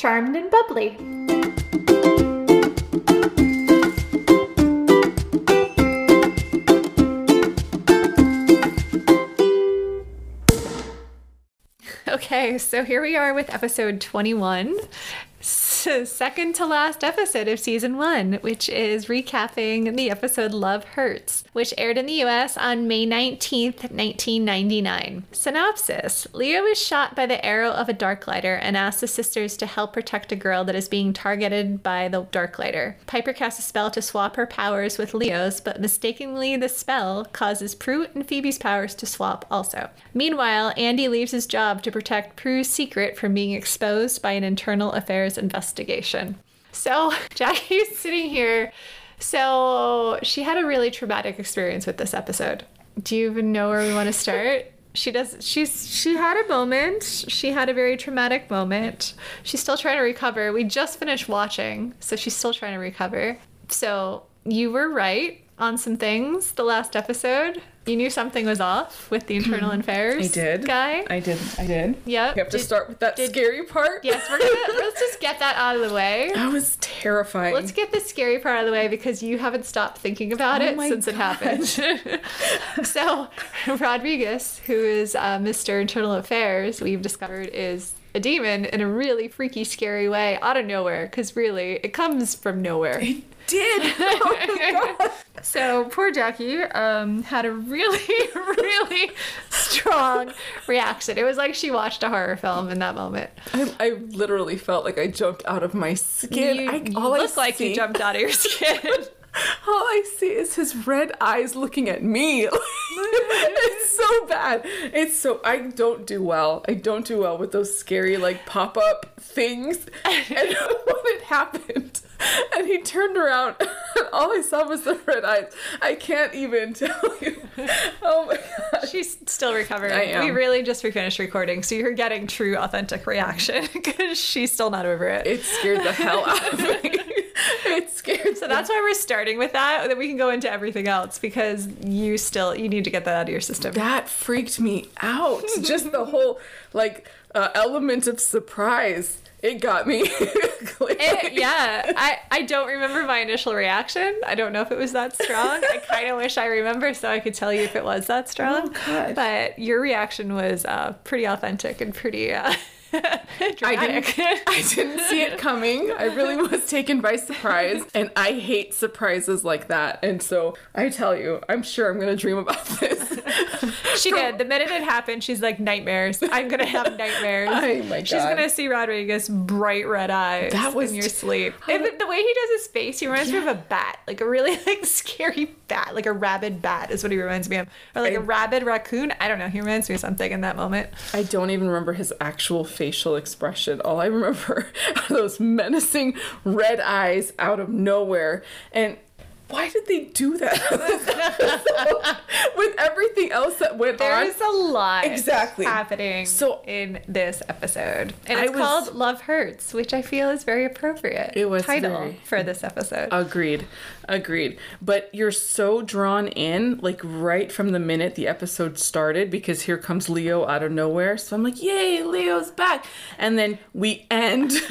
charmed and bubbly. Okay, so here we are with episode 21 second to last episode of season one, which is recapping the episode Love Hurts, which aired in the US on May 19th, 1999. Synopsis Leo is shot by the arrow of a Darklighter and asks the sisters to help protect a girl that is being targeted by the Darklighter. Piper casts a spell to swap her powers with Leo's, but mistakenly, the spell causes Prue and Phoebe's powers to swap also. Meanwhile, Andy leaves his job to protect Prue's secret from being exposed by an internal affairs investigation investigation. So Jackie's sitting here. So she had a really traumatic experience with this episode. Do you even know where we want to start? she does she's she had a moment she had a very traumatic moment she's still trying to recover we just finished watching so she's still trying to recover so you were right on some things the last episode you knew something was off with the internal affairs. I did. Guy. I did. I did. Yep. You have to did, start with that did, scary part. Yes, we're gonna get that out of the way. That was terrifying. Let's get the scary part out of the way because you haven't stopped thinking about oh it since God. it happened. so Rodriguez, who is uh, Mr. Internal Affairs, we've discovered is a demon in a really freaky, scary way out of nowhere. Because really, it comes from nowhere. It did. Oh so poor Jackie um, had a really, really strong reaction. It was like she watched a horror film in that moment. I, I literally felt like I jumped out of my skin. You, I, you look like see... you jumped out of your skin. All I see is his red eyes looking at me. it's so bad. It's so I don't do well. I don't do well with those scary like pop up things. And when it happened, and he turned around, and all I saw was the red eyes. I can't even tell you. Oh my god. She's still recovering. I am. We really just finished recording, so you're getting true, authentic reaction because she's still not over it. It scared the hell out of me. It scared. So that's why we're starting with that. That we can go into everything else because you still you need to get that out of your system. That freaked me out. just the whole like uh, element of surprise it got me. it, yeah, I, I don't remember my initial reaction. I don't know if it was that strong. I kind of wish I remember so I could tell you if it was that strong. Oh, but your reaction was uh, pretty authentic and pretty. Uh, I didn't, I didn't see it coming. I really was taken by surprise. And I hate surprises like that. And so I tell you, I'm sure I'm going to dream about this. she did. The minute it happened, she's like, nightmares. I'm going to have nightmares. Oh my God. She's going to see Rodriguez bright red eyes that was in your sleep. And the, way he does his face, he reminds yeah. me of a bat. Like a really like scary bat. Like a rabid bat is what he reminds me of. Or like I, a rabid raccoon. I don't know. He reminds me of something in that moment. I don't even remember his actual facial expression. All I remember are those menacing red eyes out of nowhere. And why did they do that with everything else that went There's on? There's a lot exactly happening so in this episode, and it's was, called "Love Hurts," which I feel is very appropriate. It was title very, for this episode. Agreed, agreed. But you're so drawn in, like right from the minute the episode started, because here comes Leo out of nowhere. So I'm like, "Yay, Leo's back!" And then we end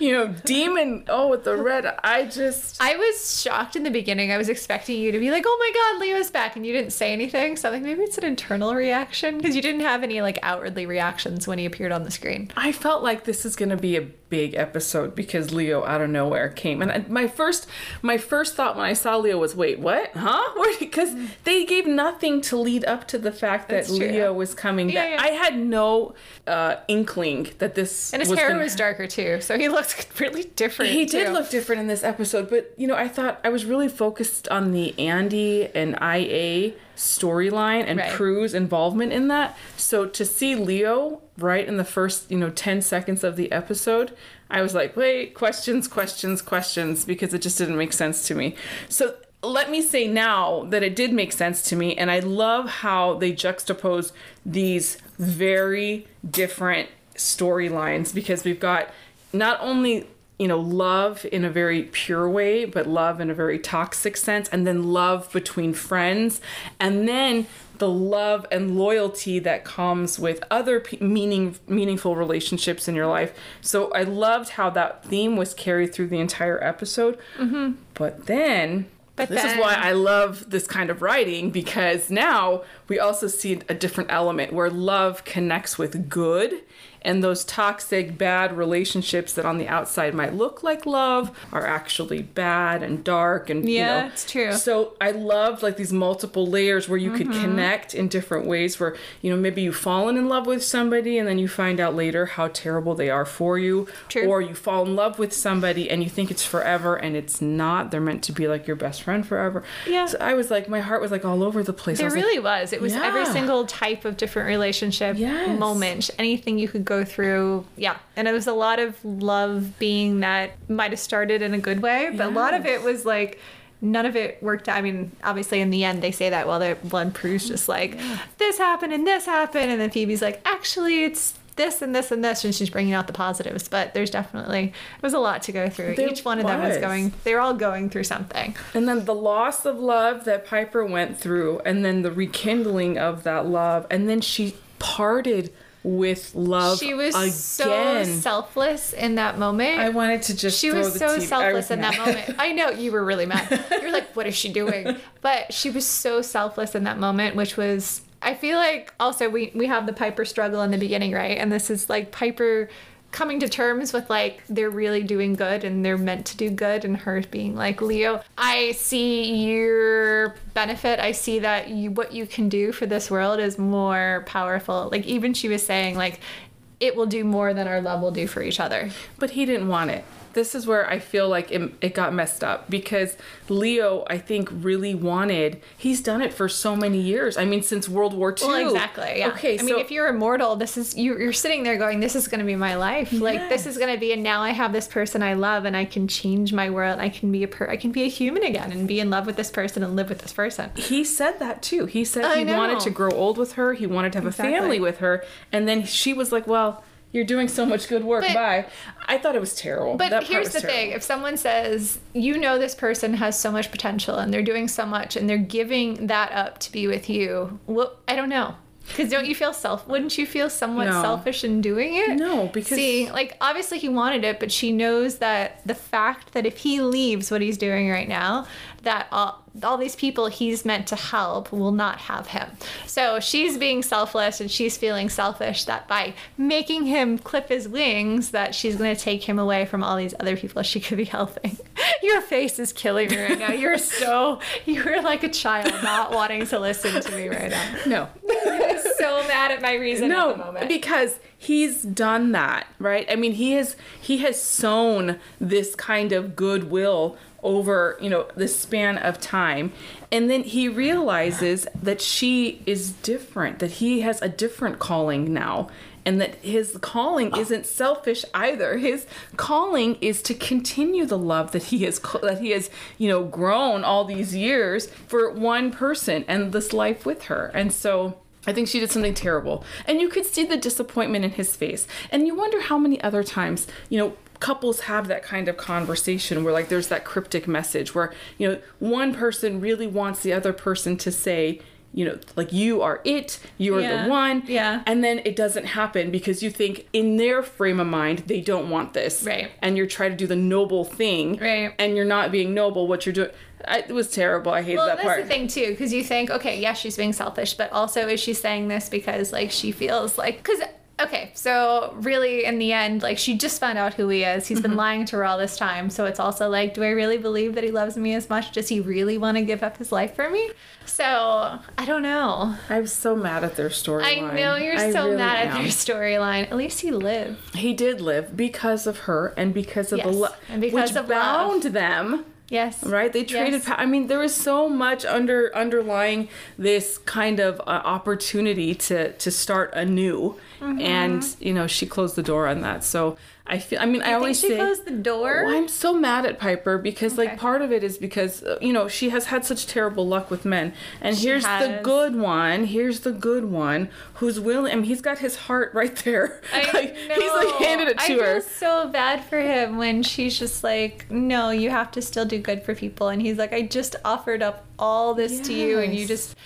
you know, demon. Oh, with the red I just I was shocked in the beginning. I was expecting you to be like, "Oh my god, Leo's back," and you didn't say anything. So I think maybe it's an internal reaction because you didn't have any like outwardly reactions when he appeared on the screen. I felt like this is going to be a big episode because Leo out of nowhere came. And my first my first thought when I saw Leo was, "Wait, what? Huh?" Because they gave nothing to lead up to the fact that Leo was coming yeah, back. Yeah. I had no uh, inkling that this And his was hair gonna... was darker too, so he looked really different. He too. did look different in this episode, but you know, I thought I was really focused on the Andy and IA storyline and right. Prue's involvement in that. So to see Leo right in the first, you know, 10 seconds of the episode, I was like, wait, questions, questions, questions, because it just didn't make sense to me. So let me say now that it did make sense to me, and I love how they juxtapose these very different storylines because we've got not only you know, love in a very pure way, but love in a very toxic sense, and then love between friends, and then the love and loyalty that comes with other p- meaning meaningful relationships in your life. So I loved how that theme was carried through the entire episode. Mm-hmm. But then but this then, is why I love this kind of writing because now we also see a different element where love connects with good and those toxic bad relationships that on the outside might look like love are actually bad and dark and yeah you know. it's true. So i loved like these multiple layers where you mm-hmm. could connect in different ways where you know maybe you've fallen in love with somebody and then you find out later how terrible they are for you. True. or you fall in love with somebody and you think it's forever and it's not. They're meant to be like your best friend forever. Yeah. So i was like my heart was like all over the place. It really like, was. It was yeah. every single type of different relationship yes. moment anything you could go through. Yeah. And it was a lot of love being that might have started in a good way, but yes. a lot of it was like, none of it worked out. I mean, obviously in the end they say that while well, one Prue's just like, this happened and this happened, and then Phoebe's like, actually it's this and this and this, and she's bringing out the positives. But there's definitely it was a lot to go through. There Each one of them was going. They're all going through something. And then the loss of love that Piper went through, and then the rekindling of that love, and then she parted with love. She was again. so selfless in that moment. I wanted to just. She was so TV. selfless in that moment. I know you were really mad. You're like, what is she doing? But she was so selfless in that moment, which was. I feel like also we we have the Piper struggle in the beginning, right? And this is like Piper coming to terms with like they're really doing good and they're meant to do good and her being like leo. I see your benefit. I see that you what you can do for this world is more powerful. Like even she was saying like it will do more than our love will do for each other. But he didn't want it this is where I feel like it, it, got messed up because Leo, I think, really wanted. He's done it for so many years. I mean, since World War II. Well, exactly. Yeah. Okay. I so, mean, if you're immortal, this is you, you're sitting there going, "This is going to be my life. Yes. Like this is going to be." And now I have this person I love, and I can change my world. I can be a per. I can be a human again, and be in love with this person and live with this person. He said that too. He said he wanted to grow old with her. He wanted to have exactly. a family with her, and then she was like, "Well." You're doing so much good work. But, Bye. I thought it was terrible. But that here's the terrible. thing if someone says, you know, this person has so much potential and they're doing so much and they're giving that up to be with you, well, I don't know. Because don't you feel self? Wouldn't you feel somewhat no. selfish in doing it? No, because see, like obviously he wanted it, but she knows that the fact that if he leaves what he's doing right now, that all, all these people he's meant to help will not have him. So she's being selfless and she's feeling selfish that by making him clip his wings that she's going to take him away from all these other people she could be helping. Your face is killing me right now. You're so you're like a child not wanting to listen to me right now. No. so mad at my reason no, at the moment. Because he's done that, right? I mean, he has he has sown this kind of goodwill over you know the span of time and then he realizes that she is different that he has a different calling now and that his calling isn't selfish either his calling is to continue the love that he has that he has you know grown all these years for one person and this life with her and so I think she did something terrible. And you could see the disappointment in his face. And you wonder how many other times, you know, couples have that kind of conversation where like there's that cryptic message where you know one person really wants the other person to say you know like you are it you're yeah. the one yeah and then it doesn't happen because you think in their frame of mind they don't want this right and you're trying to do the noble thing right and you're not being noble what you're doing I, it was terrible. I hated well, that part. Well, that's the thing too, because you think, okay, yes, she's being selfish, but also is she saying this because like she feels like because okay, so really in the end, like she just found out who he is. He's been mm-hmm. lying to her all this time. So it's also like, do I really believe that he loves me as much? Does he really want to give up his life for me? So I don't know. I'm so mad at their storyline. I know you're I so really mad am. at their storyline. At least he lived. He did live because of her and because of yes. the love, and because which of bound love. them. Yes. Right? They traded. Yes. I mean, there was so much under underlying this kind of uh, opportunity to to start anew, mm-hmm. and you know she closed the door on that. So I feel. I mean, I always she say, closed the door. Well, I'm so mad at Piper because, okay. like, part of it is because uh, you know she has had such terrible luck with men, and she here's has. the good one. Here's the good one who's willing. I mean, he's got his heart right there. I like, know. He's like handed it to I her. I feel so bad for him when she's just like, "No, you have to still do good for people," and he's like, "I just offered up all this yes. to you, and you just."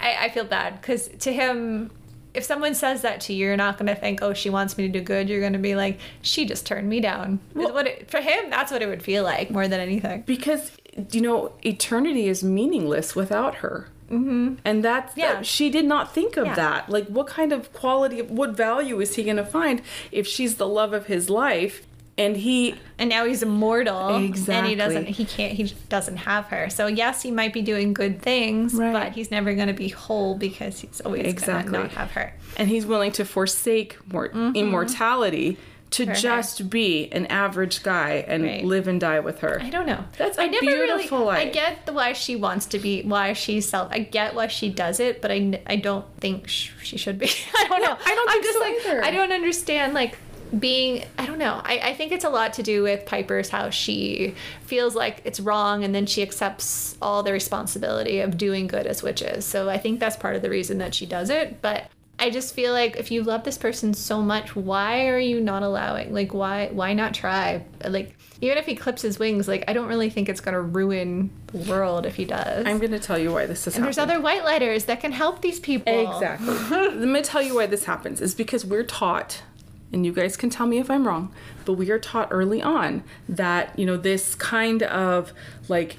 I, I feel bad because to him, if someone says that to you, you're not going to think, oh, she wants me to do good. You're going to be like, she just turned me down. Well, what it, for him, that's what it would feel like more than anything. Because, you know, eternity is meaningless without her. Mm-hmm. And that's, Yeah. that, she did not think of Yeah. that. Like, what kind of quality, what value is he going to find if she's the love of his life and he, And now he's immortal, and he doesn't. He can't. He doesn't have her. So yes, he might be doing good things, Right. but he's never going to be whole because he's always Exactly. going to not have her. and he's willing to forsake mor- immortality to Mm-hmm. her. just be an average guy and Right. live and die with her. I don't know. That's a I never beautiful really. I get the why she wants to be, why she's self. I get why she does it, but I, I don't think sh- she should be. I don't know. I don't I'm think just so like either. I don't understand like being. I don't know. I, I think it's a lot to do with Piper's how she feels like it's wrong, and then she accepts all the responsibility of doing good as witches. So I think that's part of the reason that she does it, but. I just feel like if you love this person so much, why are you not allowing? Like, why why not try? Like, even if he clips his wings, like I don't really think it's gonna ruin the world if he does. I'm going to tell you why this is and there's other white lighters that can help these people. Exactly. Let me tell you why this happens. Is because we're taught, and you guys can tell me if I'm wrong, but we are taught early on that you know this kind of like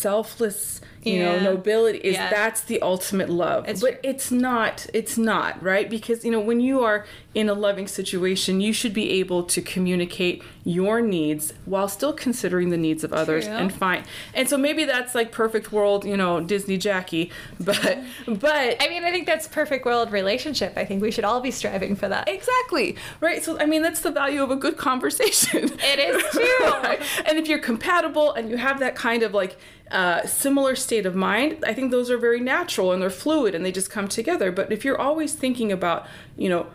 selfless, you know, nobility is Yeah. that's the ultimate love. It's but it's not. It's not right because you know when you are in a loving situation, you should be able to communicate your needs while still considering the needs of others True. and fine. And so maybe that's like perfect world, you know, Disney Jackie, but but I mean, I think that's perfect world relationship. I think we should all be striving for that. Exactly. Right. So, I mean, that's the value of a good conversation. It is too. Right? And if you're compatible and you have that kind of like uh, similar state of mind, I think those are very natural and they're fluid and they just come together. But if you're always thinking about, you know,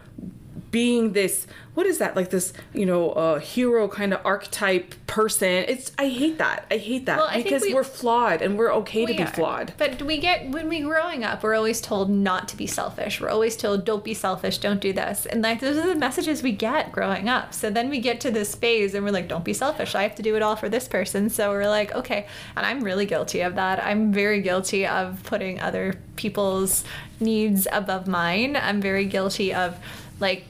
being this what is that like this you know uh, hero kind of archetype person it's i hate that i hate that Well, I because we- we, are flawed and we're okay to be are. flawed But we get when we growing up, we're always told not to be selfish. We're always told don't be selfish, don't do this. And like those are the messages we get growing up. So then we get to this phase and we're like, don't be selfish. I have to do it all for this person. So we're like, okay. And I'm really guilty of that. I'm very guilty of putting other people's needs above mine. I'm very guilty of like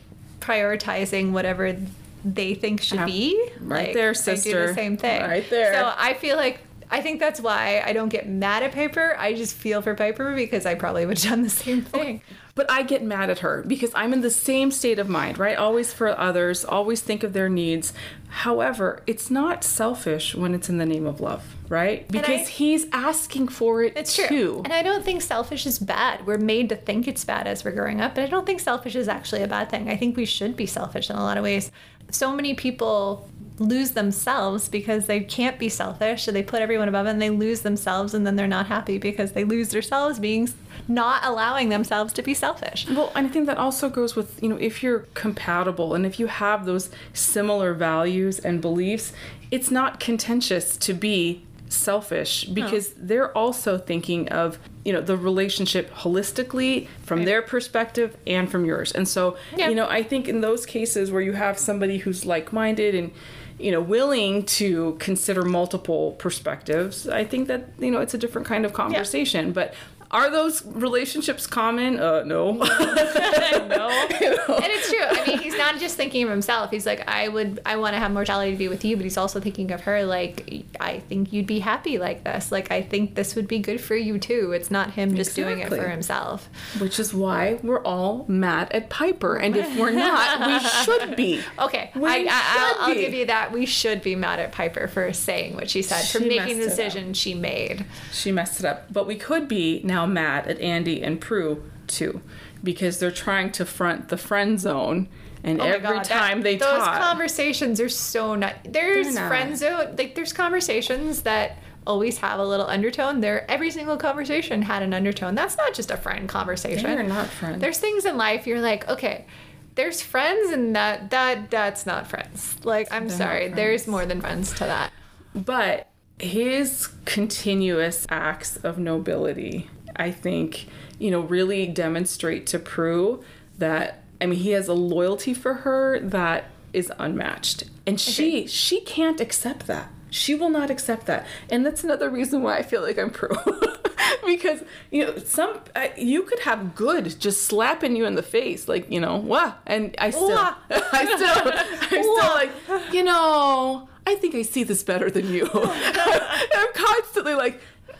prioritizing whatever they think should uh-huh. be. Right Like, there, I do the same thing. Right there. So I feel like I think that's why I don't get mad at Piper. I just feel for Piper because I probably would have done the same thing. But I get mad at her because I'm in the same state of mind, right? Always for others, always think of their needs. However, it's not selfish when it's in the name of love, right? Because I- he's asking for it It's true. And I don't think selfish is bad. We're made to think it's bad as we're growing up, but I don't think selfish is actually a bad thing. I think we should be selfish in a lot of ways. So many people lose themselves because they can't be selfish, so they put everyone above and they lose themselves and then they're not happy because they lose themselves being not allowing themselves to be selfish. Well, and I think that also goes with, you know, if you're compatible and if you have those similar values and beliefs, it's not contentious to be selfish because they're also thinking of, you know, the relationship holistically from Right. their perspective and from yours. And so, Yeah. you know, I think in those cases where you have somebody who's like-minded and you know, willing to consider multiple perspectives, I think that, you know, it's a different kind of conversation. But are those relationships common? Uh, no. no. And it's true. I mean, he's not just thinking of himself. He's like, I would, I want to have mortality to be with you, but he's also thinking of her. Like, I think you'd be happy like this. Like, I think this would be good for you too. It's not him just doing it for himself. Which is why we're all mad at Piper. And if we're not, we should be. Okay, We I, I, I'll, should I'll give you that. We should be mad at Piper for saying what she said, for making the messed it up. decision she made. She messed it up. But we could be now mad at Andy and Prue too. Because they're trying to front the friend zone. And Oh every God, that- time they those talk. conversations are so not. There's not. friend zone. Like there's conversations that always have a little undertone. There, every single conversation had an undertone. That's not just a friend conversation. They're not friends. There's things in life you're like, okay, there's friends, and that that that's not friends. Like I'm They're sorry, there's more than friends to that. But his continuous acts of nobility, I think, you know, really demonstrate to Prue that I mean he has a loyalty for her that is unmatched. And she she can't accept that. She will not accept that. And that's another reason why I feel like I'm Prue. because you know some uh, you could have good just slapping you in the face like you know wah and I still Wah. I still I'm still like you know I think I see this better than you. I'm constantly like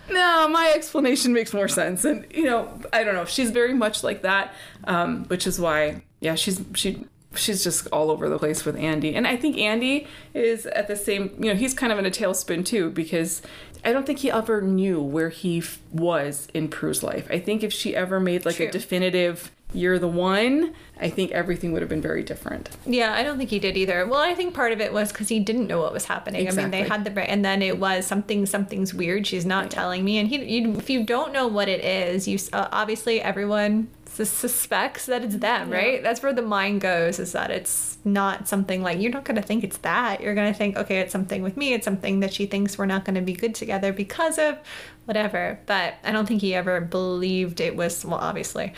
no, my explanation makes more sense, and you know, I don't know. She's very much like that, um, which is why, yeah, she's she she's just all over the place with Andy, and I think Andy is at the same. You know, he's kind of in a tailspin too because I don't think he ever knew where he f- was in Prue's life. I think if she ever made like True. a definitive "you're the one," I think everything would have been very different. Yeah, I don't think he did either. Well, I think part of it was because he didn't know what was happening. Exactly. I mean, they had the and then it was something, something's weird. She's not telling me, and he, you, if you don't know what it is, you uh, obviously everyone suspects that it's them, right? That's where the mind goes. Is that it's not something like you're not going to think it's that. You're going to think, okay, it's something with me. It's something that she thinks we're not going to be good together because of whatever. But I don't think he ever believed it was. Well, obviously.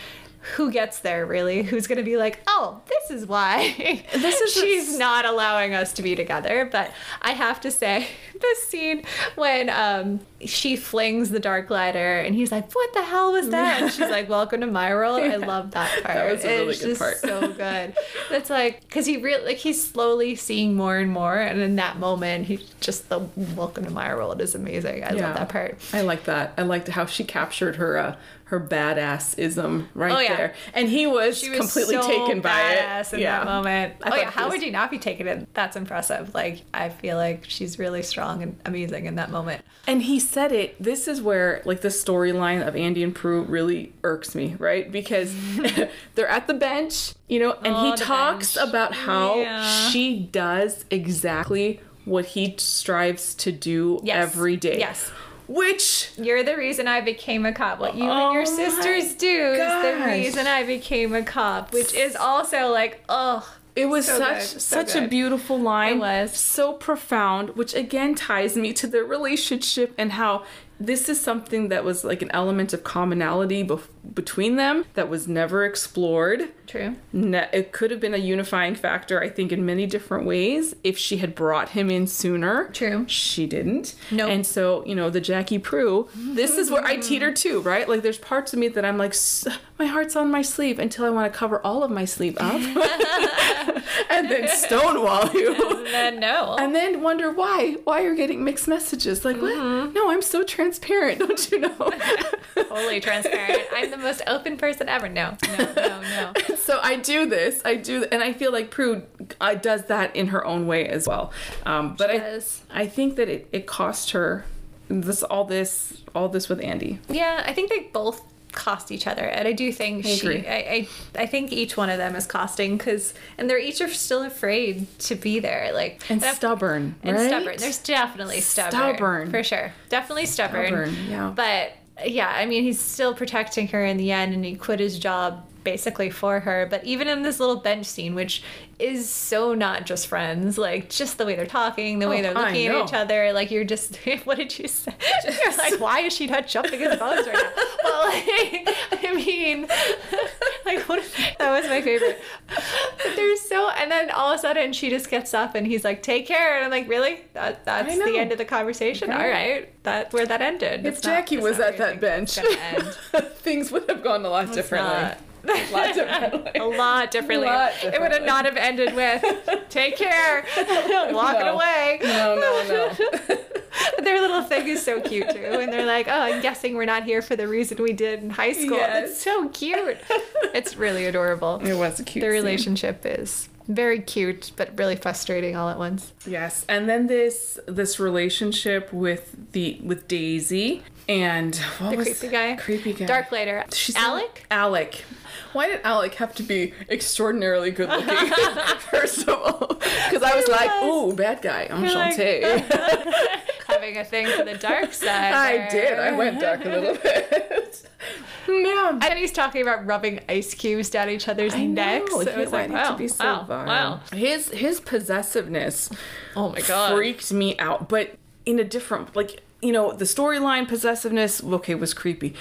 Who gets there really? Who's gonna be like, oh, this is why This is she's not allowing us to be together. But I have to say, this scene when um, she flings the dark lighter and he's like, what the hell was that? And she's like, welcome to my world. I love that part. That was a really it's good part. so good. That's like because he really like he's slowly seeing more and more, and in that moment, he just the welcome to my world is amazing. I Yeah. love that part. I like that. I liked how she captured her uh, her badass ism right Oh, yeah. There, and he was, She was completely so taken by badass it. in yeah. that moment. I oh yeah, how this- would you not be taken in? That's impressive. Like I feel like she's really strong and amazing in that moment. And he said it. This is where like the storyline of Andy and Prue really irks me, right? Because they're at the bench, you know, and Oh, he talks bench. about how Yeah. she does exactly what he strives to do Yes. every day. Yes. Which You're the reason I became a cop. What you and your Oh sisters do is the reason I became a cop, which is also like, oh, It was So such so such a beautiful line. It was. so profound, which again ties me to the relationship and how this is something that was like an element of commonality bef- between them that was never explored. true. Ne- it could have been a unifying factor, I think, in many different ways if she had brought him in sooner. True. She didn't. Nope. And so, you know, the Jackie Prue, this is where I teeter too, right? Like, there's parts of me that I'm like, "S- my heart's on my sleeve until I want to cover all of my sleeve up and then stonewall you. And then no. And then wonder why, why you're getting mixed messages. Like, Mm-hmm. what? No, I'm so transparent, don't you know? Totally transparent. I'm the most open person ever. No, no, no, no. so I do this, I do, and I feel like Prue uh, does that in her own way as well. Um, but I, does. I think that it, it cost her this, all this, all this with Andy. Yeah, I think they both cost each other, and I do think I she. I, I I think each one of them is costing because, and they're each are still afraid to be there, like And that- stubborn, and right? stubborn. There's definitely stubborn, Stubborn. for sure. Definitely stubborn. Stubborn, yeah. But yeah, I mean, he's still protecting her in the end, and he quit his job basically for her. But even in this little bench scene, which is so not just friends, like just the way they're talking, the way Oh, they're looking at each other, like you're just, what did you say? You're like, why is she not jumping his bones right now? Well, like, I mean, like what? That was my favorite. But there's so, and then all of a sudden she just gets up and he's like, "Take care," and I'm like, "Really? That that's the end of the conversation? Right. All right, that where that ended." If It's Jackie it's was at that bench, it's things would have gone a lot differently. not. A lot differently. a lot differently. lot It would have not have ended with "Take care," walking No. away. No, no, no. But their little thing is so cute too, and they're like, "Oh, I'm guessing we're not here for the reason we did in high school." Yes. It's so cute. It's really adorable. It was cute The scene. relationship is very cute, but really frustrating all at once. Yes, and then this this relationship with the with Daisy and what The was creepy guy, creepy guy, Dark lighter. She's Alec. Alec. Why did Alec have to be extraordinarily good looking? First of all, because I was like. "Ooh, bad guy, You're like- enchanté." Having a thing for the dark side. I did. I went dark a little bit. Man, And he's talking about rubbing ice cubes down each other's I necks. know. So it was like, wow, to be so wow, wow. His his possessiveness Oh my god. freaked me out, but in a different like you know the storyline possessiveness okay was creepy,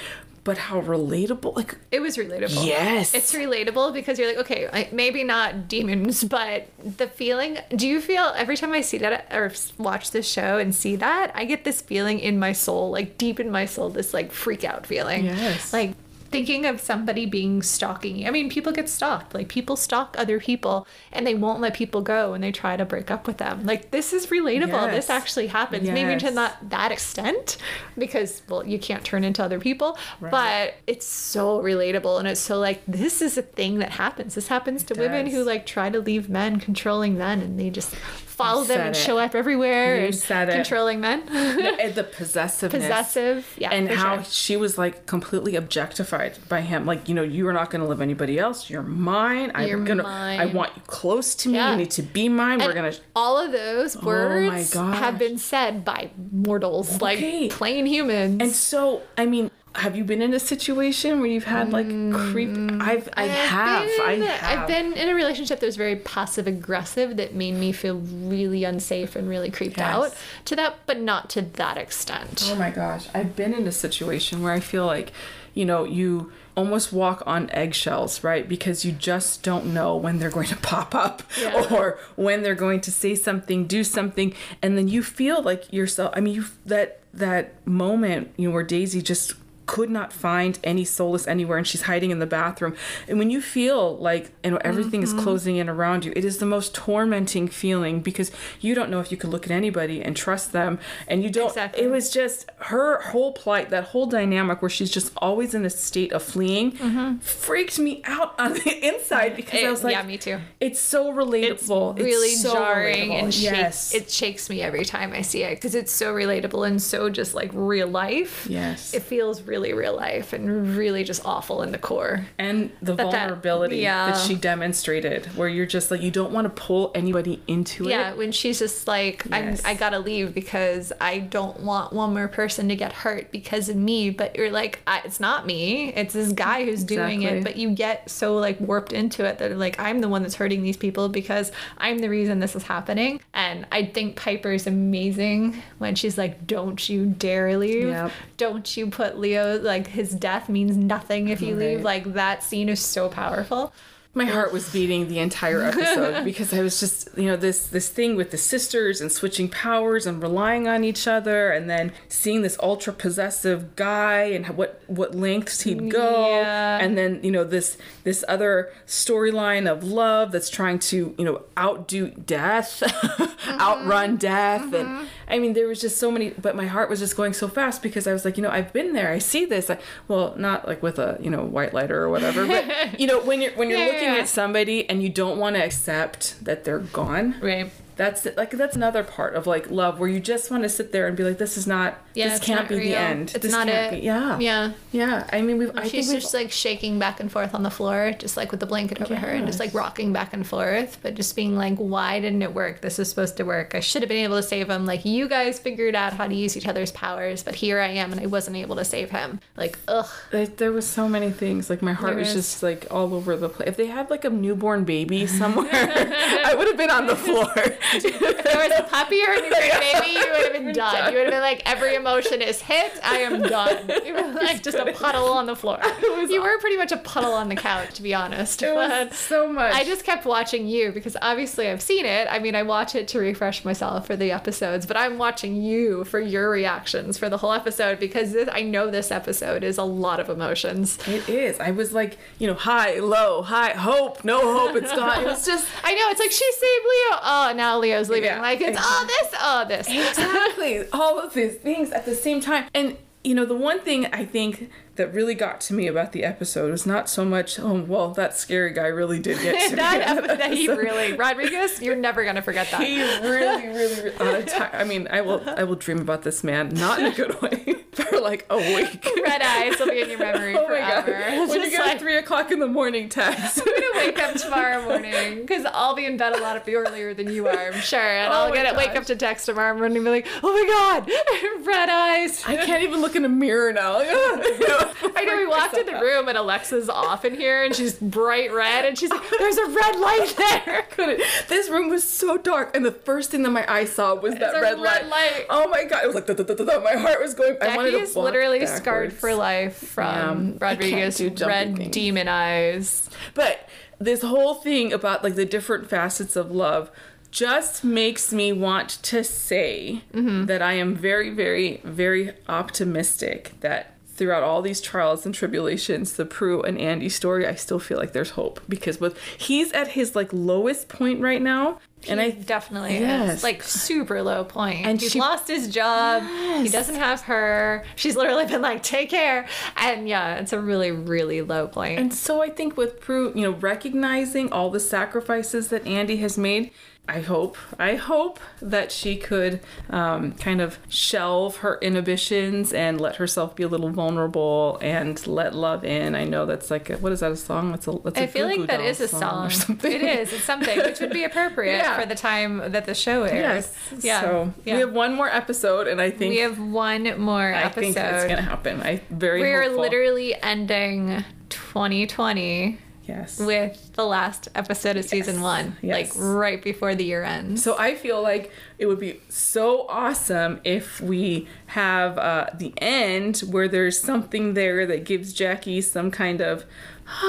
but how relatable like it was relatable. Yes. It's relatable because you're like okay maybe not demons but the feeling do you feel every time i see that or watch this show and see that i get this feeling in my soul like deep in my soul this like freak out feeling. Yes. Like thinking of somebody being stalking you. I mean, people get stalked. Like people stalk other people and they won't let people go and they try to break up with them. Like this is relatable. Yes. This actually happens. Yes. Maybe to not that extent because well, you can't turn into other people, right. but it's so relatable and it's so like this is a thing that happens. This happens to women who like try to leave men controlling men and they just follow them and it. show up everywhere you and said controlling men. the, the possessiveness. Possessive, yeah. And how sure. she was like completely objectified by him. Like, you know, you are not going to love anybody else. You're mine. You're I'm going to, I want you close to me. Yeah. You need to be mine. And We're going to. All of those oh words oh have been said by mortals, okay. like plain humans. And so, I mean, have you been in a situation where you've had like creep? Mm, I've I have been, I have. I've been in a relationship that was very passive aggressive that made me feel really unsafe and really creeped yes. out to that, but not to that extent. Oh my gosh, I've been in a situation where I feel like, you know, you almost walk on eggshells, right? Because you just don't know when they're going to pop up yeah. or when they're going to say something, do something, and then you feel like yourself. I mean, you that that moment, you know, where Daisy just could not find any solace anywhere and she's hiding in the bathroom and when you feel like you know everything mm-hmm. is closing in around you it is the most tormenting feeling because you don't know if you can look at anybody and trust them and you don't exactly. it was just her whole plight that whole dynamic where she's just always in a state of fleeing mm-hmm. freaked me out on the inside because it, I was like yeah me too it's so relatable it's really it's so jarring relatable. and yes shakes, it shakes me every time I see it because it's so relatable and so just like real life yes it feels really really real life and really just awful in the core. And the that, vulnerability that, yeah. that she demonstrated, where you're just like, you don't want to pull anybody into yeah, it. Yeah, when she's just like, yes. i gotta leave because I don't want one more person to get hurt because of me. But you're like, it's not me, it's this guy who's exactly. doing it. But you get so like warped into it that like, I'm the one that's hurting these people because I'm the reason this is happening. And I think Piper's amazing when she's like, don't you dare leave. Yep. Don't you put Leo like his death means nothing if you right. leave. Like that scene is so powerful my heart was beating the entire episode because I was just, you know, this this thing with the sisters and switching powers and relying on each other, and then seeing this ultra possessive guy and what what lengths he'd go, yeah. and then you know this this other storyline of love that's trying to you know outdo death, mm-hmm. outrun death, mm-hmm. and I mean there was just so many, but my heart was just going so fast because I was like, you know, I've been there, I see this, I, well, not like with a you know white lighter or whatever, but you know when you're when you're yeah, looking looking at somebody and you don't want to accept that they're gone. Right. that's like that's another part of like love where you just want to sit there and be like this is not yeah, this can't be real. the end. It's this not it. be, yeah. Yeah. Yeah i mean we've I she's just like shaking back and forth on the floor just like with the blanket over yes. her and just like rocking back and forth but just being like why didn't it work? This is supposed to work. I should have been able to save him. Like you guys figured out how to use each other's powers but here i am and i wasn't able to save him. Like ugh. There, there was so many things. Like my heart there was is. just like all over the place if they had like a newborn baby somewhere i would have been on the floor. If there was a puppy or a new baby, you would have been done. You would have been like, every emotion is hit. I am done. You were like just a puddle on the floor. You were pretty much a puddle on the couch, to be honest. It but was so much. I just kept watching you because obviously I've seen it. I mean, I watch it to refresh myself for the episodes, but I'm watching you for your reactions for the whole episode because this, I know this episode is a lot of emotions. It is. I was like, you know, high, low, high, hope, no hope, it's gone. It was just. I know. It's like she saved Leo. Oh, now Leo's leaving. Yeah. Like, like it's oh, all this, all this. Exactly. all of these things at the same time. And you know, the one thing I think that really got to me about the episode was not so much, oh, well, that scary guy really did get to that, me. that he really, Rodriguez, you're never gonna forget that. He really, really, uh, really I mean, I will, I will dream about this man, not in a good way, for like a week. Red eyes will be in your memory oh forever. My God. When you get like, a three o'clock in the morning text, I'm gonna wake up tomorrow morning because I'll be in bed a lot earlier than you are, I'm sure, and oh I'll get it, wake up to text tomorrow morning and be like, oh my God, red eyes. I can't even look in a mirror now. I know we walked in the room and Alexa's off in here and she's bright red and she's like, "There's a red light there." Couldn't. This room was so dark, and the first thing that my eye saw was that red, red light. light. Oh my god! It was like my heart was going. Becky's, I wanted to literally backwards. scarred for life from Yeah, Rodriguez' red things. demon eyes. But this whole thing about like the different facets of love just makes me want to say Mm-hmm. that I am very, very, very optimistic that throughout all these trials and tribulations, the Prue and Andy story, I still feel like there's hope because with he's at his like lowest point right now, and I definitely Yes. is like super low point. And he's she- lost his job. He doesn't have her. She's literally been like, "Take care," and yeah, it's a really, really low point. And so I think with Prue, you know, recognizing all the sacrifices that Andy has made, I hope, I hope that she could um, kind of shelve her inhibitions and let herself be a little vulnerable and let love in. I know that's like, a, what is that a song? That's a, that's a I feel Goo Goo like that is a song. or something. It is. It's something which would be appropriate Yeah. for the time that the show airs. Yes. Yeah. So yeah. we have one more episode, and I think We have one more I episode. think it's gonna happen. I very We're literally ending 2020 yes. with the last episode of season one, Yes. like right before the year ends. So I feel like it would be so awesome if we have uh, the end where there's something there that gives Jackie some kind of,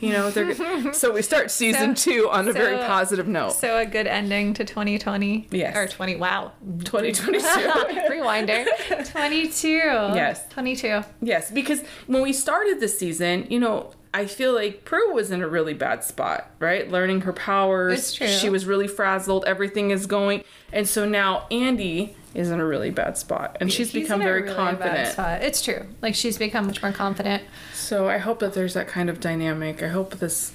you know, they're, so we start season So- two on a very positive note. So a good ending to 2020. Yes. Or 20. Wow. 2022. Rewinder. 22. Yes. 22. yes, because when we started the season, you know, I feel like Prue was in a really bad spot, right? Learning her powers. It's true. She was really frazzled. Everything is going. And so now Andy is in a really bad spot. And she's He's become very really confident. It's true. Like she's become much more confident. So I hope that there's that kind of dynamic. I hope this.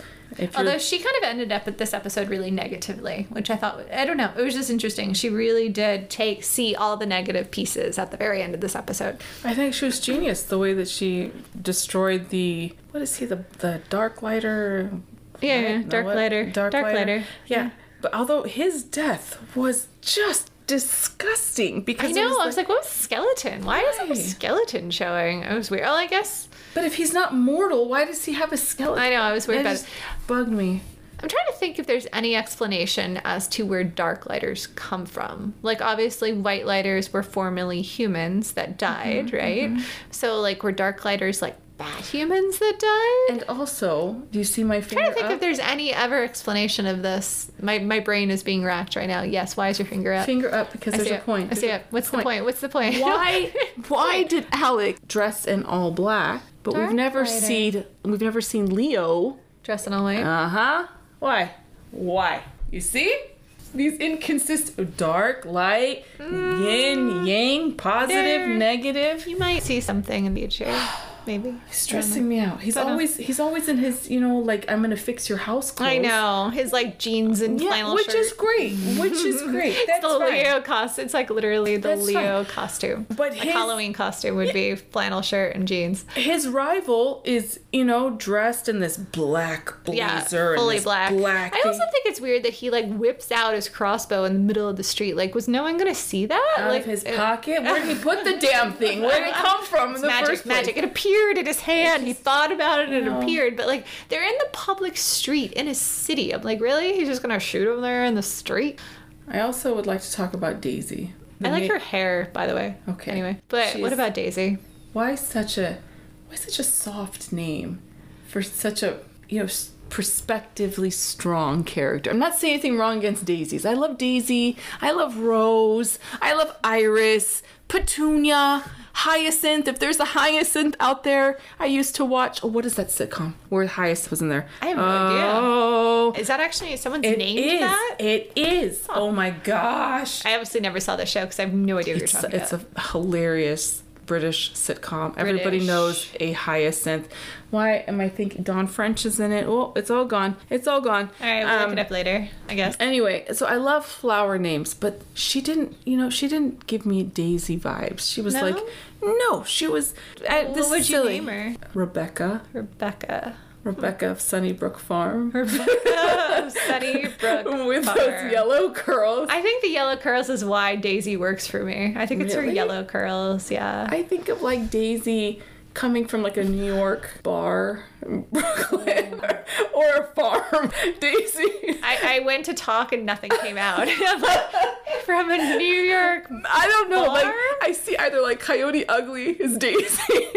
Although she kind of ended up at this episode really negatively, which I thought I don't know, it was just interesting. She really did take see all the negative pieces at the very end of this episode. I think she was genius the way that she destroyed the what is he the the dark lighter. Yeah, yeah, dark what? lighter. Dark lighter. Yeah. Yeah. but although his death was just disgusting because I know. was I was like, what was skeleton? Why is there a skeleton showing? It was weird. Oh, I guess But if he's not mortal, why does he have a skeleton? I know. I was worried It about just it. bugged me. I'm trying to think if there's any explanation as to where dark lighters come from. Like, obviously, white lighters were formerly humans that died, Mm-hmm, right? So, like, were dark lighters like bad humans that died? And also, do you see my finger? I'm trying to think up? if there's any ever explanation of this. My my brain is being racked right now. Yes. Why is your finger up? Finger up because I there's see a it. point. I see it. What's the point? What's the point? why why did Alec dress in all black? But Dark we've never seen we've never seen Leo. dressed in all white. Uh-huh. Why? Why? You see? These inconsistent dark, light, yin, yang, positive, There- negative. you might see something in the future. Maybe. He's stressing me out. He's But, always he's always in his, you know, like I'm gonna fix your house clothes. I know his like jeans and Yeah, flannel which shirt. is great. Which is great. That's it's the fine. Leo costume. It's like literally the That's Leo costume. But like his- Halloween costume would be flannel shirt and jeans. His rival is, you know, dressed in this black Yeah, blazer fully and black. black. I also think it's weird that he like whips out his crossbow in the middle of the street. Like, was no one gonna see that? out like of his it- pocket. Where did he put the damn thing? Where did it come from in the magic, first place? magic. It appeared in his hand. He thought about it and it appeared. But like, they're in the public street in a city. I'm like, really? He's just gonna shoot him there in the street? I also would like to talk about Daisy. I like ma- her hair, by the way. Okay. Anyway, but She's- what about Daisy? Why such a why such a soft name for such a you know prospectively strong character? I'm not saying anything wrong against Daisies. I love Daisy. I love Rose. I love Iris. Petunia. Hyacinth. If there's a Hyacinth out there, I used to watch. Oh, what is that sitcom where Hyacinth was in there? I have no idea. Oh, Is that actually someone's it named is. that? It is. Oh my gosh. I obviously never saw the show because I have no idea what It's, you're talking it's about. a hilarious British sitcom. Everybody knows a hyacinth. Why am I thinking Dawn French is in it? Oh, it's all gone. It's all gone. All right, we'll Um, look it up later, I guess. Anyway, so I love flower names, but she didn't, you know, she didn't give me Daisy vibes. She was No? like, no, she was. Uh, this what would you silly. name her? Rebecca. Rebecca. Rebecca of Sunnybrook Farm. Rebecca Sunnybrook. With Farm. those yellow curls. I think the yellow curls is why Daisy works for me. I think it's her yellow curls, yeah. I think of like Daisy coming from like a New York bar in Brooklyn or a farm, Daisy. I, I went to talk and nothing came out. from a New York. I don't know. bar? Like I see either like Coyote Ugly is Daisy,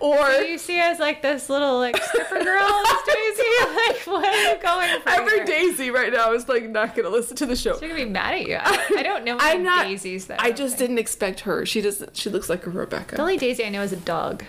or Do you see as like this little like stripper girl, Miss Daisy? Like, what are you going for? every here? Daisy right now is like not gonna listen to the show. She's gonna be mad at you. I, I don't know I'm not. daisies though. I just didn't expect her. She doesn't. She looks like a Rebecca. The only daisy I know is a dog.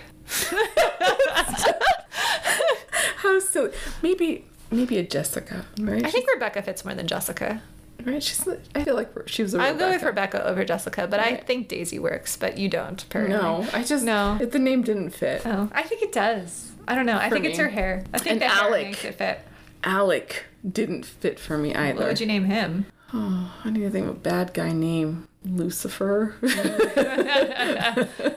How silly. Maybe maybe a Jessica, right? I think Rebecca fits more than Jessica. right. She's. I feel like she was I'll go with Rebecca. Over Jessica, but I think Daisy works, but you don't, apparently. No, I just No. The name didn't fit, Oh, I think it does. I don't know. I For think it's her hair. I think And the hair Alec. makes it fit. Alec didn't fit for me either. What would you name him? Oh, I need to think of a bad guy name. Lucifer.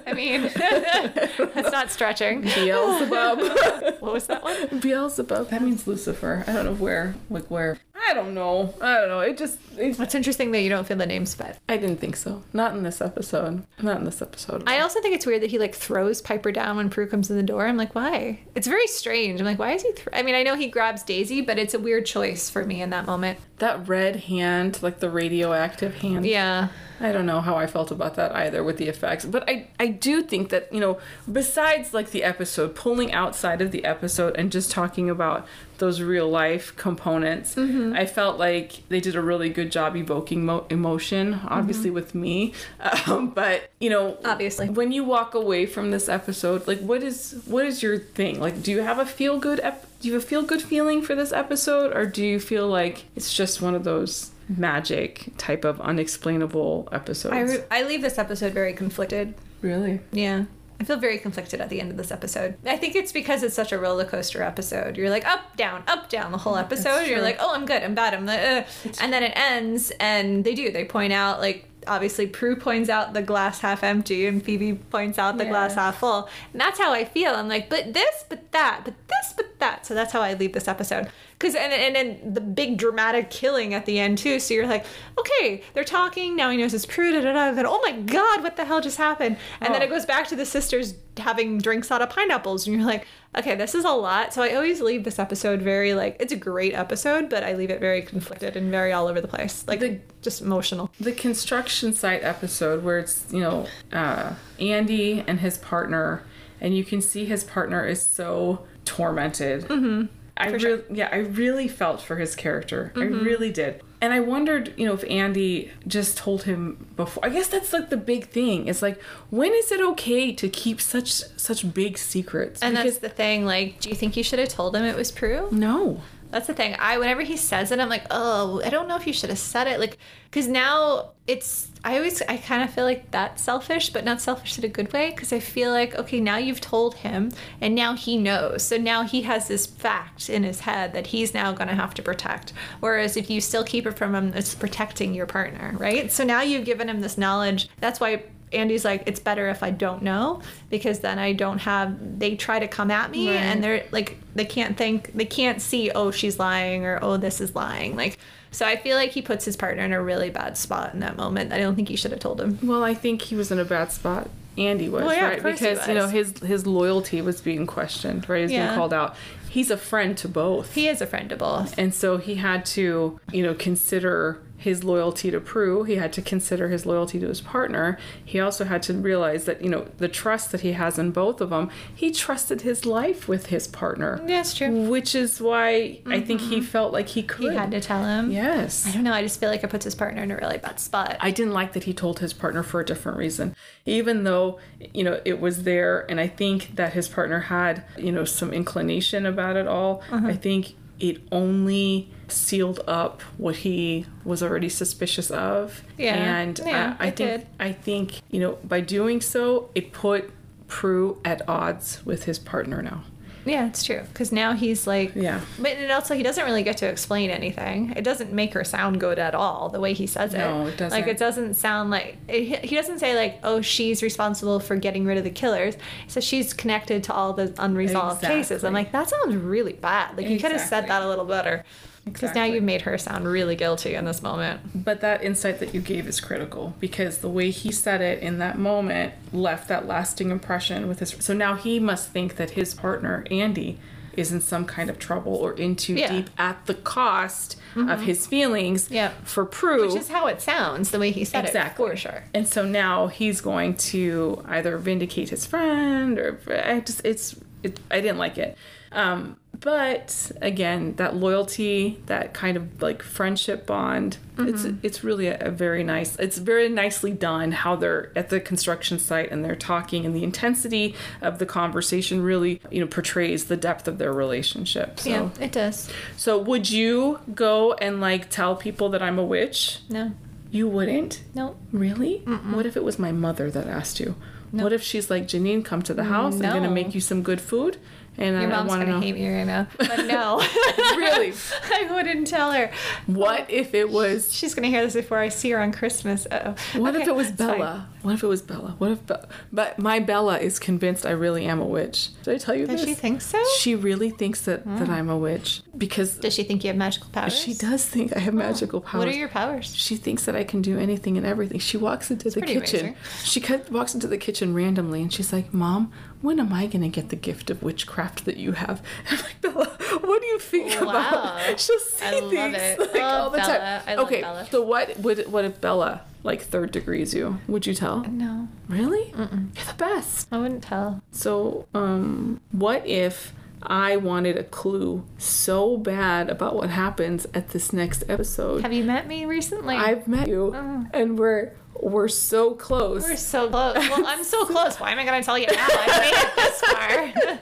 I mean, that's not stretching. Beelzebub. What was that one? Beelzebub. That means Lucifer. I don't know where. Like where. I don't know. I don't know. It just. It, It's interesting that you don't feel the names fit. I didn't think so. Not in this episode. Not in this episode. I also think it's weird that he like throws Piper down when Prue comes in the door. I'm like, why? It's very strange. I'm like, why is he? Th-? I mean, I know he grabs Daisy, but it's a weird choice for me in that moment. that red hand, like the radioactive hand. Yeah. I don't know how I felt about that either with the effects, but I I do think that you know besides like the episode pulling outside of the episode and just talking about those real life components, I felt like they did a really good job evoking mo- emotion, obviously with me, um, but you know Obviously. when you walk away from this episode, like what is what is your thing? Like, do you have a feel good? Ep- do you have a feel good feeling for this episode, or do you feel like it's just one of those magic type of unexplainable episodes? I, re- I leave this episode very conflicted. really. Yeah. I feel very conflicted at the end of this episode. I think it's because it's such a roller coaster episode. You're like up, down, up, down the whole episode. You're like, oh, I'm good, I'm bad, I'm the, uh. and then it ends, and they do. They point out like obviously Prue points out the glass half empty, and Phoebe points out the Yeah. glass half full, and that's how I feel. I'm like, but this, but that, but this, but that. So that's how I leave this episode. Cause and and then the big dramatic killing at the end too. So you're like, okay, they're talking now. He knows it's Prue. Da da da. Then oh my god, what the hell just happened? And then Oh. it goes back to the sisters having drinks out of pineapples, and you're like, okay, this is a lot. So I always leave this episode very like it's a great episode, but I leave it very conflicted and very all over the place, like The- just emotional. The construction site episode where it's you know uh, Andy and his partner, and you can see his partner is so tormented. Mm-hmm. I really, sure. Mm-hmm. yeah, I really felt for his character. I really did. And I wondered, you know, if Andy just told him before. I guess that's like the big thing. It's like, when is it okay to keep such such big secrets? And Because- that's the thing. Like, do you think you should have told him it was Prue? no. That's the thing. I whenever he says it, I'm like, oh, I don't know if you should have said it. Like, because now it's. I always, I kind of feel like that's selfish, but not selfish in a good way. Because I feel like, okay, now you've told him, and now he knows. So now he has this fact in his head that he's now going to have to protect. Whereas if you still keep it from him, it's protecting your partner, right? So now you've given him this knowledge. That's why Andy's like, it's better if I don't know because then I don't have. They try to come at me Right. and they're like, they can't think, they can't see, oh, she's lying or oh, this is lying. Like, so I feel like he puts his partner in a really bad spot in that moment. I don't think he should have told him. Well, I think he was in a bad spot. Andy was, Well, yeah, right? Because, you know, his his loyalty was being questioned, right? He's Yeah. being called out. He's a friend to both. He is a friend to both. and so he had to, you know, consider his loyalty to Prue. He had to consider his loyalty to his partner. He also had to realize that, you know, the trust that he has in both of them, he trusted his life with his partner. It's true. Which is why I think he felt like he could. Mm-hmm. He had to tell him. Yes. I don't know. I just feel like it puts his partner in a really bad spot. I didn't like that he told his partner for a different reason, even though you know it was there, and I think that his partner had you know some inclination about it all. Uh-huh. I think it only sealed up what he was already suspicious of. Yeah. and Yeah, I, I think did. I think you know by doing so, it put Prue at odds with his partner now. Yeah, it's true. Because now he's like, Yeah. But and also, he doesn't really get to explain anything. It doesn't make her sound good at all the way he says it. No, it doesn't. Like it doesn't sound like it, he doesn't say like, "Oh, she's responsible for getting rid of the killers." So she's connected to all the unresolved cases. I'm like, that sounds really bad. Like you could have said that a little better. Because now you've made her sound really guilty in this moment. But that insight that you gave is critical because the way he said it in that moment left that lasting impression with his. So now he must think that his partner, Andy, is in some kind of trouble or in too Yeah. deep at the cost of mm-hmm. his feelings Yeah. for Prue. Which is how it sounds, the way he said it. Exactly. it, for sure. And so now he's going to either vindicate his friend or I just it's it, I didn't like it. Um, but again, that loyalty, that kind of like friendship bond, it's it's really a, a very nice. It's very nicely done how they're at the construction site and they're talking, and the intensity of the conversation really you know portrays the depth of their relationship. So, Yeah, it does. so would you go and like tell people that I'm a witch? No, You wouldn't. no. Really? What if it was my mother that asked you? What if she's like, Janine, come to the house. I'm going to make you some good food. And Your I, mom's to gonna know. hate me right now. But no. really? I wouldn't tell her. What oh. if it was. She's gonna hear this before I see her on Christmas. Oh. What if it was Bella? What if it was Bella? What if. Be- but my Bella is convinced I really am a witch. Did I tell you Does this? she think so? She really thinks that, that hmm. I'm a witch because Does she think you have magical powers? she does think I have oh. magical powers. What are your powers? She thinks that I can do anything and everything. She walks into the kitchen. amazing. She cut, walks into the kitchen randomly and she's like, Mom, when am I going to get the gift of witchcraft that you have? I'm like, Bella, what do you think Wow. about She'll I things it. like Love all the Bella. time. I love okay, Bella. so what would what if Bella like third degrees you? Would you tell? No, Really? You're the best. I wouldn't tell. So, um, what if I wanted a clue so bad about what happens at this next episode? Have you met me recently? I've met you, and we're we're so close. We're so close. Well, I'm so close. Why am I gonna tell you now? I made it this far.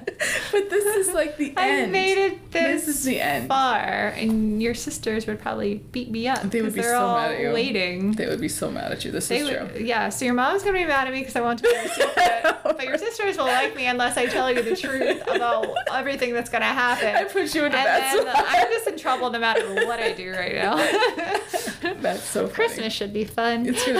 but this is like the end. I made it This this is the end. far, and your sisters would probably beat me up. They would be so mad at you. waiting. They would be so mad at you. This They is would, true. yeah, so your mom's gonna be mad at me because I want to be your secret, but your sisters will like me unless I tell you the truth about everything that's gonna happen. I put you in a bad then spot. I'm just in trouble no matter what I do right now. That's so funny. Christmas should be fun. It's be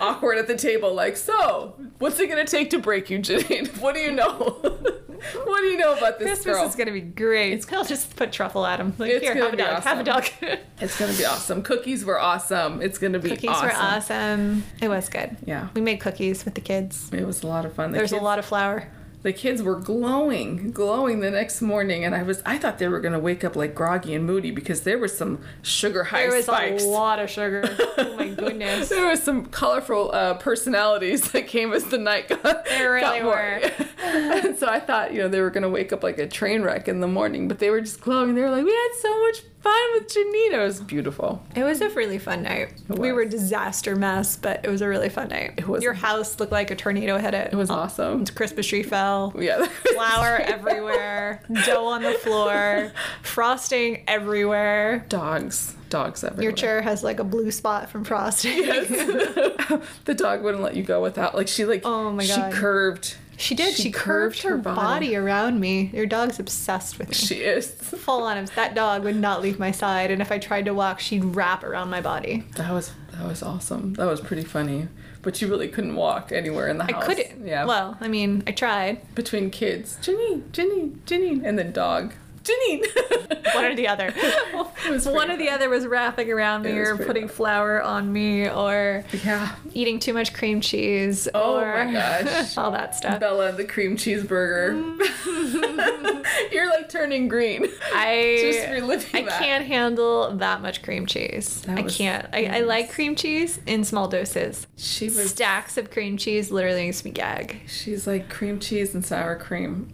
awkward at the table. Like, so what's it gonna take to break you, Janine? What do you know? what do you know about this Christmas girl? is gonna be great. I'll just put truffle at him. Like, It's here, gonna have a be dog. Have a dog. It's gonna be awesome. Cookies were awesome. It's gonna be cookies awesome. were awesome. It was good. Yeah, We made cookies with the kids. it was a lot of fun. The There's kids, a lot of flour. The kids were glowing, glowing the next morning, and I was I thought they were gonna wake up like groggy and moody because there was some sugar high There was spikes. a lot of sugar. Oh my goodness. There was some colorful uh, personalities that came as the night got. There really got were. and so I thought, you know, they were gonna wake up like a train wreck in the morning, but they were just glowing. They were like, "We had so much fun with Janina. It was beautiful." It was a really fun night. We were a disaster mess, but it was a really fun night. It was. Your house looked like a tornado hit it. It was awesome. Christmas tree fell. Yeah. Flour everywhere, dough on the floor, frosting everywhere. Dogs. Dogs everywhere. Your chair has like a blue spot from frosting. Yes. the dog wouldn't let you go without. Like she like. Oh my God. She curved. She did. She, curved, her body. around me. Your dog's obsessed with me. She is. Full on. That dog would not leave my side, and if I tried to walk, she'd wrap around my body. That was that was awesome. That was pretty funny. But you really couldn't walk anywhere in the house. I couldn't. Yeah. Well, I mean, I tried. between kids, Janine, Janine, Janine, and the dog, Janine. One or the other. One or the other was wrapping around me or putting fun. flour on me or yeah. eating too much cream cheese Oh or my gosh. all that stuff. Bella and the cream cheeseburger. Mm. You're like turning green. Just I reliving I that. can't handle that much cream cheese. That I can't. I, I like cream cheese in small doses. She was. Stacks of cream cheese literally makes me gag. She's like cream cheese and sour cream.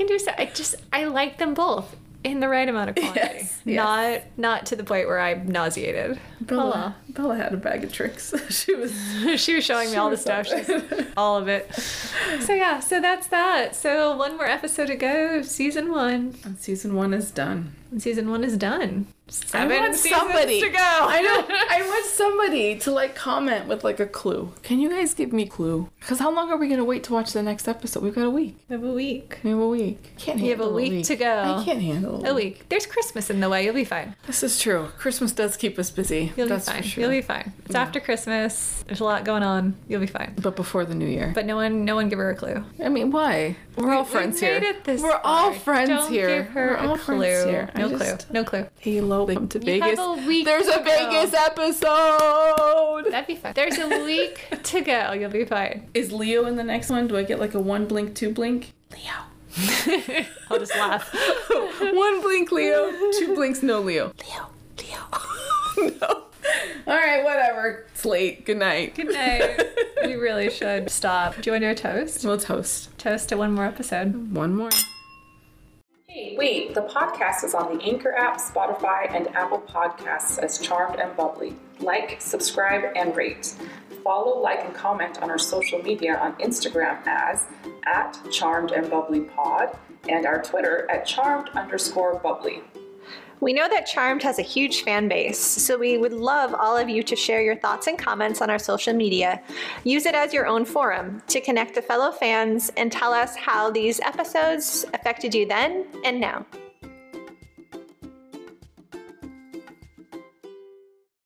I can do so. I just I like them both in the right amount of quantity. Yes, yes. Not not to the point where I'm nauseated. Bella, Bella had a bag of tricks. she was. She was showing me all the stuff. All of it. So yeah, so that's that. So one more episode to go. Season one. And season one is done. And season one is done. Seven I want seasons somebody to go. I know. I want somebody to like comment with like a clue. Can you guys give me a clue? Because how long are we gonna wait to watch the next episode? We've got a week. We have a week. We have a week. Can't You have handle a week to go. I can't handle A week. There's Christmas in the way. You'll be fine. This is true. Christmas does keep us busy. You'll That's be fine. sure. You'll be fine. It's after Christmas. There's a lot going on. You'll be fine. but before the new year. But no one, no one give her a clue. I mean, why? We're all friends we here. it this We're all friends Don't here. Give her We're a all clue. friends here. I No just- clue. No clue. Halo, come to You have Vegas. a week There's to a Vegas episode. That'd be fine. There's a week to go. You'll be fine. Is Leo in the next one? Do I get like a one blink, two blink? Leo. I'll just laugh. one blink, Leo. Two blinks, no Leo. Leo. Leo. no. All right, whatever. It's late. Good night. Good night. we really should stop. Do you want to do a toast? We'll toast. Toast to one more episode. One more. Hey, wait, the podcast is on the Anchor app, Spotify, and Apple Podcasts as Charmed and Bubbly. Like, subscribe, and rate. Follow, like, and comment on our social media on Instagram as at Charmed and Bubbly Pod and our Twitter at Charmed underscore Bubbly. We know that Charmed has a huge fan base, so we would love all of you to share your thoughts and comments on our social media. Use it as your own forum to connect to fellow fans and tell us how these episodes affected you then and now.